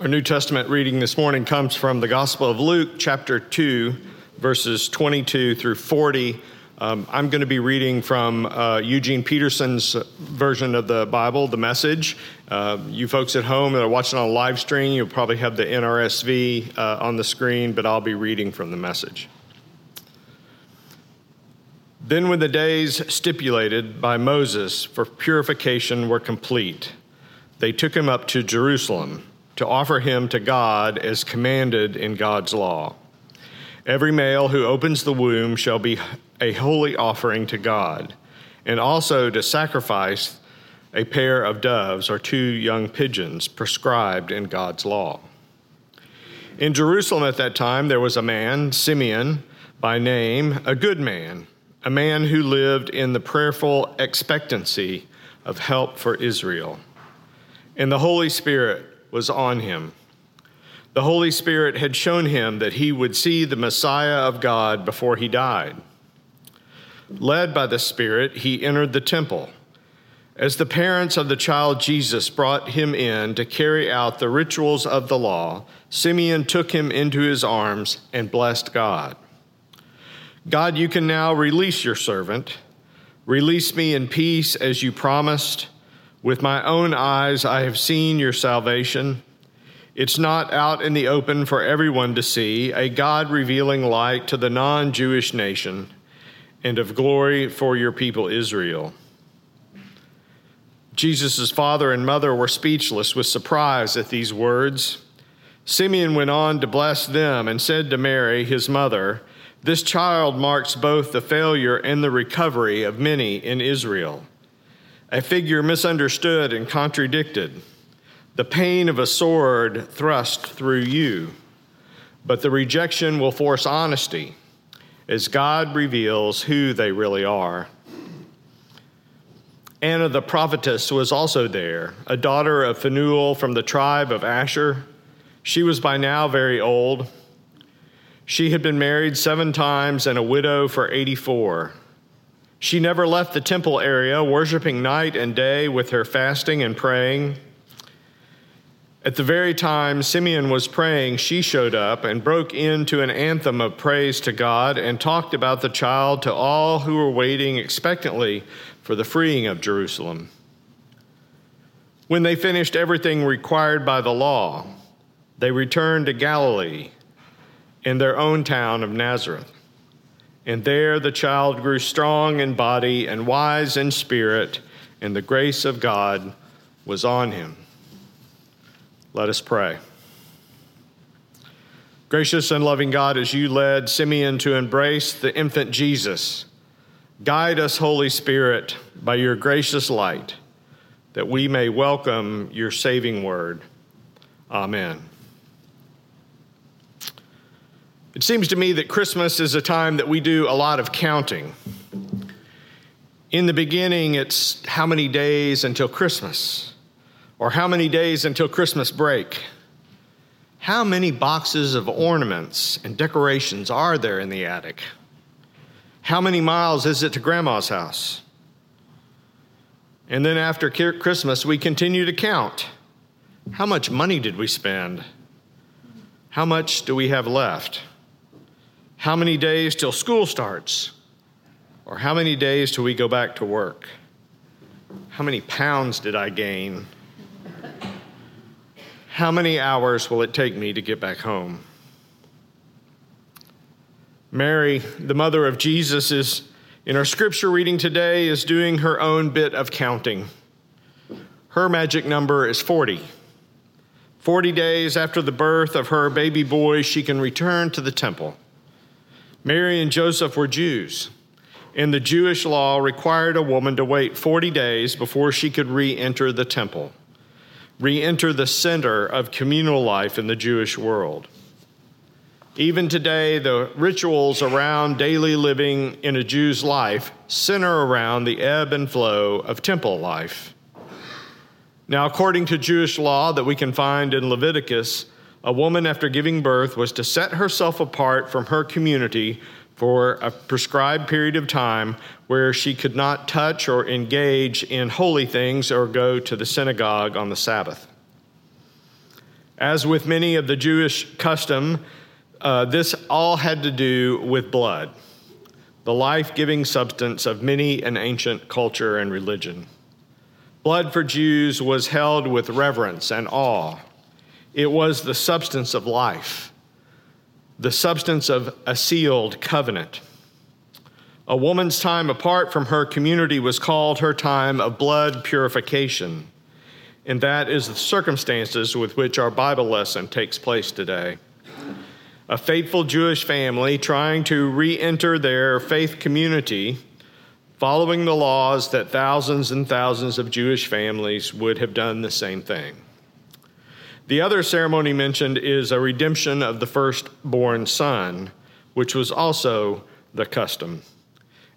Our New Testament reading this morning comes from the Gospel of Luke, chapter 2, verses 22 through 40. Um, I'm going to be reading from uh, Eugene Peterson's version of the Bible, the message. Uh, you folks at home that are watching on live stream, you'll probably have the NRSV uh, on the screen, but I'll be reading from the message. Then, when the days stipulated by Moses for purification were complete, they took him up to Jerusalem to offer him to God as commanded in God's law. Every male who opens the womb shall be a holy offering to God, and also to sacrifice a pair of doves or two young pigeons prescribed in God's law. In Jerusalem at that time, there was a man, Simeon by name, a good man, a man who lived in the prayerful expectancy of help for Israel. And the Holy Spirit was on him. The Holy Spirit had shown him that he would see the Messiah of God before he died. Led by the Spirit, he entered the temple. As the parents of the child Jesus brought him in to carry out the rituals of the law, Simeon took him into his arms and blessed God. God, you can now release your servant. Release me in peace as you promised with my own eyes, I have seen your salvation. It's not out in the open for everyone to see, a God revealing light to the non Jewish nation and of glory for your people Israel. Jesus' father and mother were speechless with surprise at these words. Simeon went on to bless them and said to Mary, his mother, This child marks both the failure and the recovery of many in Israel a figure misunderstood and contradicted, the pain of a sword thrust through you. But the rejection will force honesty as God reveals who they really are. Anna the prophetess was also there, a daughter of Phanuel from the tribe of Asher. She was by now very old. She had been married seven times and a widow for 84. She never left the temple area, worshiping night and day with her fasting and praying. At the very time Simeon was praying, she showed up and broke into an anthem of praise to God and talked about the child to all who were waiting expectantly for the freeing of Jerusalem. When they finished everything required by the law, they returned to Galilee in their own town of Nazareth. And there the child grew strong in body and wise in spirit, and the grace of God was on him. Let us pray. Gracious and loving God, as you led Simeon to embrace the infant Jesus, guide us, Holy Spirit, by your gracious light, that we may welcome your saving word. Amen. It seems to me that Christmas is a time that we do a lot of counting. In the beginning, it's how many days until Christmas, or how many days until Christmas break. How many boxes of ornaments and decorations are there in the attic? How many miles is it to Grandma's house? And then after Christmas, we continue to count. How much money did we spend? How much do we have left? How many days till school starts? Or how many days till we go back to work? How many pounds did I gain? How many hours will it take me to get back home? Mary, the mother of Jesus, is in our scripture reading today is doing her own bit of counting. Her magic number is 40. 40 days after the birth of her baby boy, she can return to the temple. Mary and Joseph were Jews, and the Jewish law required a woman to wait 40 days before she could re enter the temple, re enter the center of communal life in the Jewish world. Even today, the rituals around daily living in a Jew's life center around the ebb and flow of temple life. Now, according to Jewish law that we can find in Leviticus, a woman after giving birth was to set herself apart from her community for a prescribed period of time where she could not touch or engage in holy things or go to the synagogue on the Sabbath. As with many of the Jewish custom, uh, this all had to do with blood, the life giving substance of many an ancient culture and religion. Blood for Jews was held with reverence and awe. It was the substance of life, the substance of a sealed covenant. A woman's time apart from her community was called her time of blood purification. And that is the circumstances with which our Bible lesson takes place today. A faithful Jewish family trying to re enter their faith community, following the laws that thousands and thousands of Jewish families would have done the same thing. The other ceremony mentioned is a redemption of the firstborn son, which was also the custom.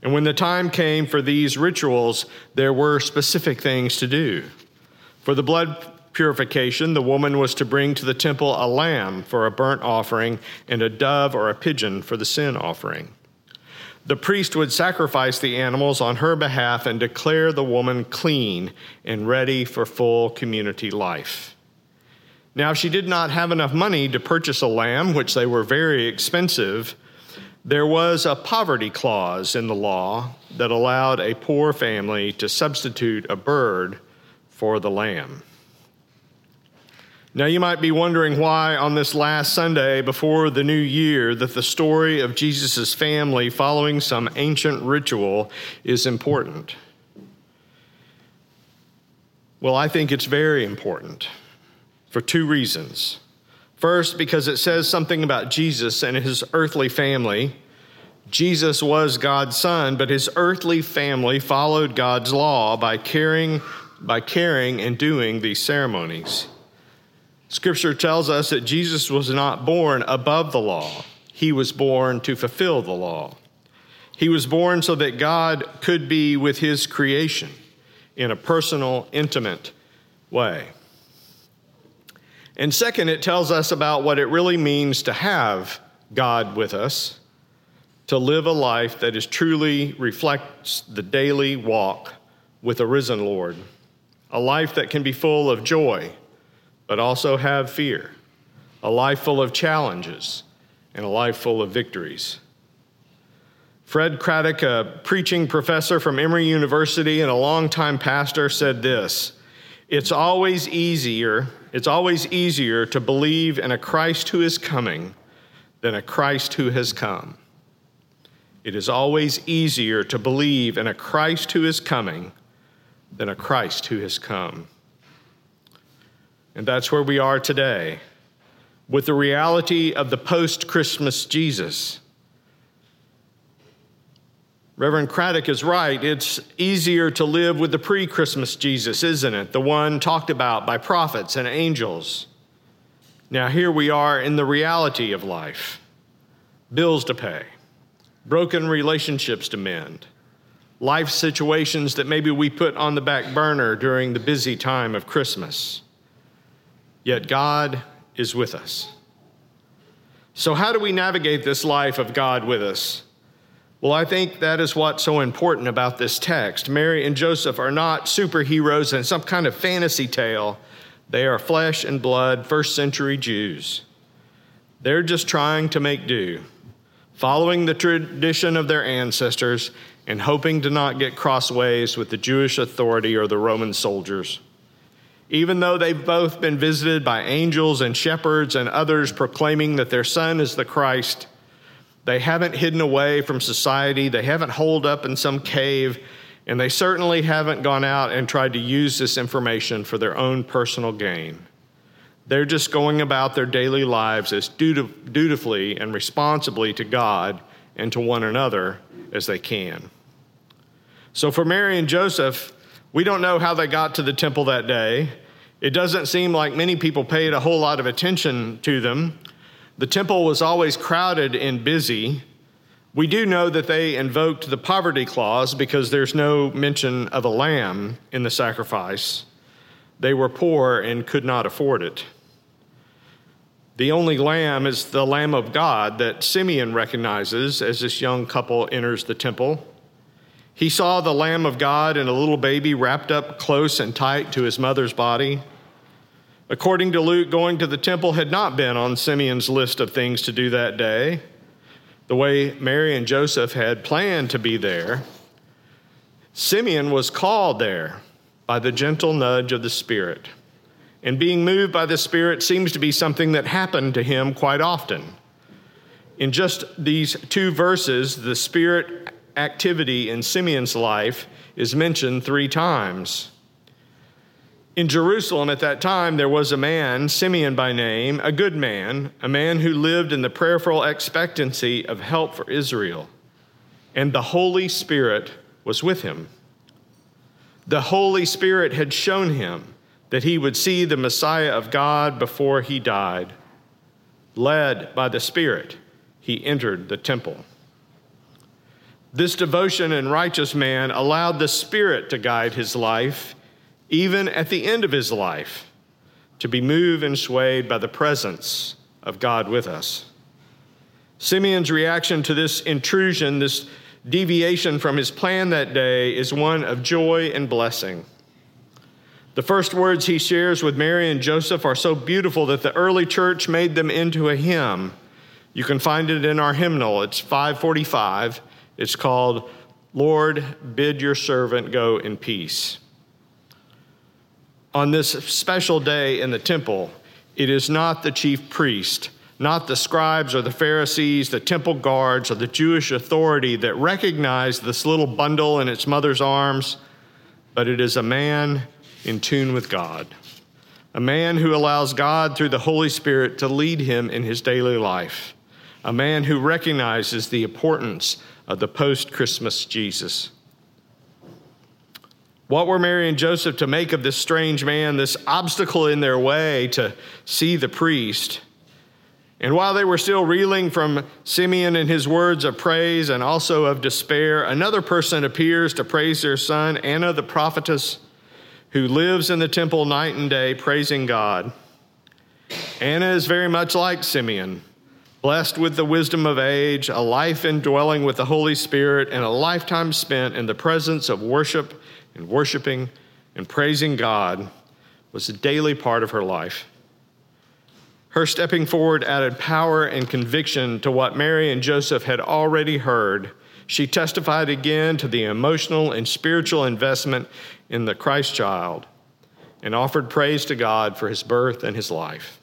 And when the time came for these rituals, there were specific things to do. For the blood purification, the woman was to bring to the temple a lamb for a burnt offering and a dove or a pigeon for the sin offering. The priest would sacrifice the animals on her behalf and declare the woman clean and ready for full community life. Now, if she did not have enough money to purchase a lamb, which they were very expensive, there was a poverty clause in the law that allowed a poor family to substitute a bird for the lamb. Now, you might be wondering why, on this last Sunday before the new year, that the story of Jesus' family following some ancient ritual is important. Well, I think it's very important for two reasons. First, because it says something about Jesus and his earthly family. Jesus was God's son, but his earthly family followed God's law by caring, by caring and doing these ceremonies. Scripture tells us that Jesus was not born above the law. He was born to fulfill the law. He was born so that God could be with his creation in a personal, intimate way. And second, it tells us about what it really means to have God with us, to live a life that is truly reflects the daily walk with a risen Lord, a life that can be full of joy, but also have fear, a life full of challenges, and a life full of victories. Fred Craddock, a preaching professor from Emory University and a longtime pastor, said this It's always easier it's always easier to believe in a Christ who is coming than a Christ who has come. It is always easier to believe in a Christ who is coming than a Christ who has come. And that's where we are today with the reality of the post Christmas Jesus. Reverend Craddock is right. It's easier to live with the pre Christmas Jesus, isn't it? The one talked about by prophets and angels. Now, here we are in the reality of life bills to pay, broken relationships to mend, life situations that maybe we put on the back burner during the busy time of Christmas. Yet God is with us. So, how do we navigate this life of God with us? Well, I think that is what's so important about this text. Mary and Joseph are not superheroes in some kind of fantasy tale. They are flesh and blood, first century Jews. They're just trying to make do, following the tradition of their ancestors and hoping to not get crossways with the Jewish authority or the Roman soldiers. Even though they've both been visited by angels and shepherds and others proclaiming that their son is the Christ, they haven't hidden away from society. They haven't holed up in some cave. And they certainly haven't gone out and tried to use this information for their own personal gain. They're just going about their daily lives as dutifully and responsibly to God and to one another as they can. So for Mary and Joseph, we don't know how they got to the temple that day. It doesn't seem like many people paid a whole lot of attention to them. The temple was always crowded and busy. We do know that they invoked the poverty clause because there's no mention of a lamb in the sacrifice. They were poor and could not afford it. The only lamb is the Lamb of God that Simeon recognizes as this young couple enters the temple. He saw the Lamb of God and a little baby wrapped up close and tight to his mother's body. According to Luke, going to the temple had not been on Simeon's list of things to do that day, the way Mary and Joseph had planned to be there. Simeon was called there by the gentle nudge of the Spirit. And being moved by the Spirit seems to be something that happened to him quite often. In just these two verses, the Spirit activity in Simeon's life is mentioned three times. In Jerusalem at that time, there was a man, Simeon by name, a good man, a man who lived in the prayerful expectancy of help for Israel. And the Holy Spirit was with him. The Holy Spirit had shown him that he would see the Messiah of God before he died. Led by the Spirit, he entered the temple. This devotion and righteous man allowed the Spirit to guide his life even at the end of his life, to be moved and swayed by the presence of God with us. Simeon's reaction to this intrusion, this deviation from his plan that day, is one of joy and blessing. The first words he shares with Mary and Joseph are so beautiful that the early church made them into a hymn. You can find it in our hymnal. It's 545. It's called, Lord, bid your servant go in peace on this special day in the temple, it is not the chief priest, not the scribes or the Pharisees, the temple guards, or the Jewish authority that recognize this little bundle in its mother's arms, but it is a man in tune with God. A man who allows God through the Holy Spirit to lead him in his daily life. A man who recognizes the importance of the post Christmas Jesus. What were Mary and Joseph to make of this strange man, this obstacle in their way to see the priest? And while they were still reeling from Simeon and his words of praise and also of despair, another person appears to praise their son, Anna the prophetess, who lives in the temple night and day praising God. Anna is very much like Simeon, blessed with the wisdom of age, a life indwelling with the Holy Spirit, and a lifetime spent in the presence of worship and worshiping and praising God was a daily part of her life. Her stepping forward added power and conviction to what Mary and Joseph had already heard. She testified again to the emotional and spiritual investment in the Christ child and offered praise to God for his birth and his life.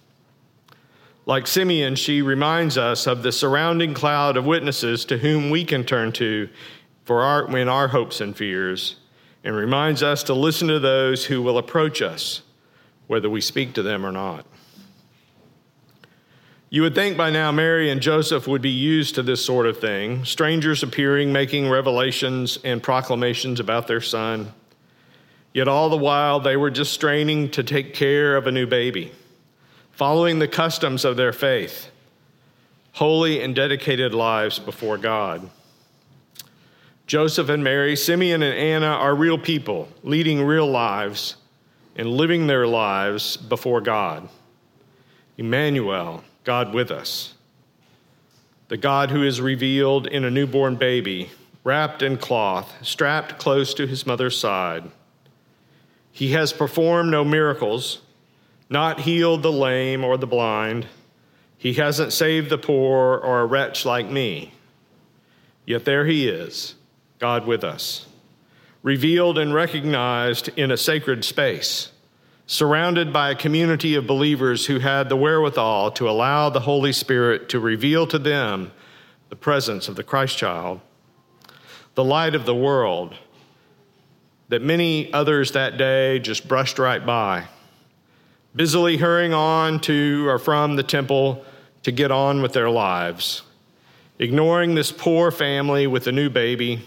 Like Simeon, she reminds us of the surrounding cloud of witnesses to whom we can turn to for our, when our hopes and fears and reminds us to listen to those who will approach us, whether we speak to them or not. You would think by now Mary and Joseph would be used to this sort of thing strangers appearing, making revelations and proclamations about their son. Yet all the while, they were just straining to take care of a new baby, following the customs of their faith, holy and dedicated lives before God. Joseph and Mary, Simeon and Anna are real people leading real lives and living their lives before God. Emmanuel, God with us. The God who is revealed in a newborn baby, wrapped in cloth, strapped close to his mother's side. He has performed no miracles, not healed the lame or the blind. He hasn't saved the poor or a wretch like me. Yet there he is God with us, revealed and recognized in a sacred space, surrounded by a community of believers who had the wherewithal to allow the Holy Spirit to reveal to them the presence of the Christ child, the light of the world that many others that day just brushed right by, busily hurrying on to or from the temple to get on with their lives, ignoring this poor family with a new baby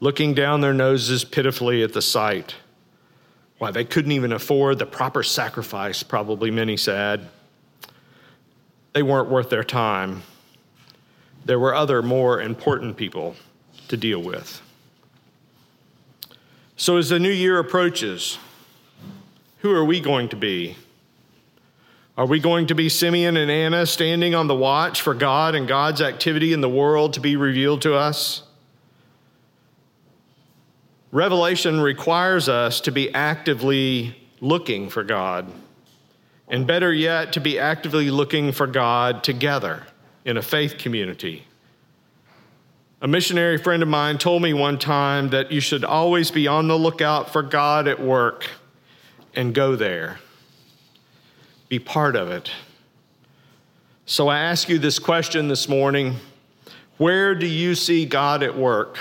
looking down their noses pitifully at the sight. Why, they couldn't even afford the proper sacrifice, probably many said. They weren't worth their time. There were other more important people to deal with. So, as the new year approaches, who are we going to be? Are we going to be Simeon and Anna standing on the watch for God and God's activity in the world to be revealed to us? Revelation requires us to be actively looking for God, And better yet, to be actively looking for God together in a faith community. A missionary friend of mine told me one time that you should always be on the lookout for God at work and go there. Be part of it. So I ask you this question this morning Where do you see God at work?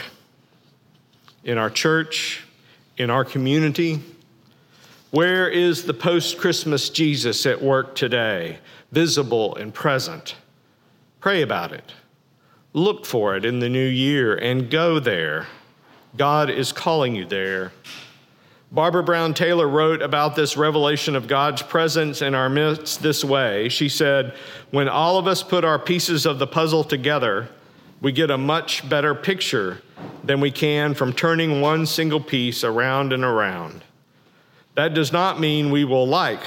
In our church, in our community? Where is the post Christmas Jesus at work today, visible and present? Pray about it. Look for it in the new year and go there. God is calling you there. Barbara Brown Taylor wrote about this revelation of God's presence in our midst this way. She said, When all of us put our pieces of the puzzle together, we get a much better picture than we can from turning one single piece around and around. That does not mean we will like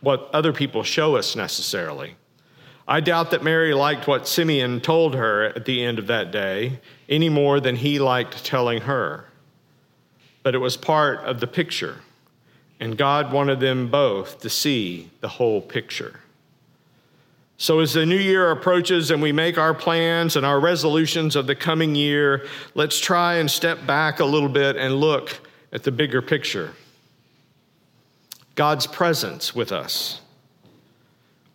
what other people show us necessarily. I doubt that Mary liked what Simeon told her at the end of that day any more than he liked telling her. But it was part of the picture, and God wanted them both to see the whole picture. So, as the new year approaches and we make our plans and our resolutions of the coming year, let's try and step back a little bit and look at the bigger picture. God's presence with us.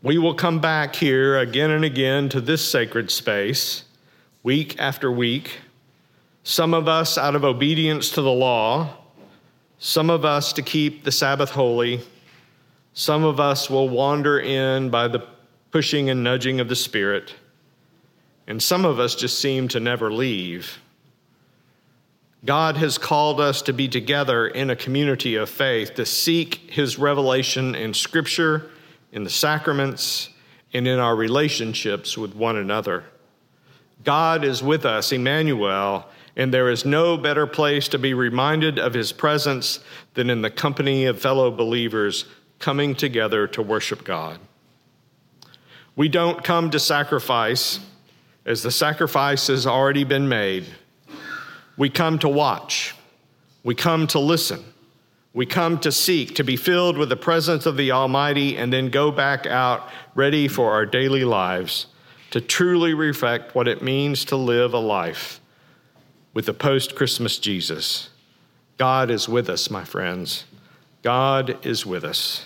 We will come back here again and again to this sacred space, week after week. Some of us out of obedience to the law, some of us to keep the Sabbath holy, some of us will wander in by the pushing and nudging of the Spirit, and some of us just seem to never leave. God has called us to be together in a community of faith, to seek his revelation in Scripture, in the sacraments, and in our relationships with one another. God is with us, Emmanuel, and there is no better place to be reminded of his presence than in the company of fellow believers coming together to worship God. We don't come to sacrifice as the sacrifice has already been made. We come to watch. We come to listen. We come to seek, to be filled with the presence of the Almighty, and then go back out ready for our daily lives to truly reflect what it means to live a life with the post Christmas Jesus. God is with us, my friends. God is with us.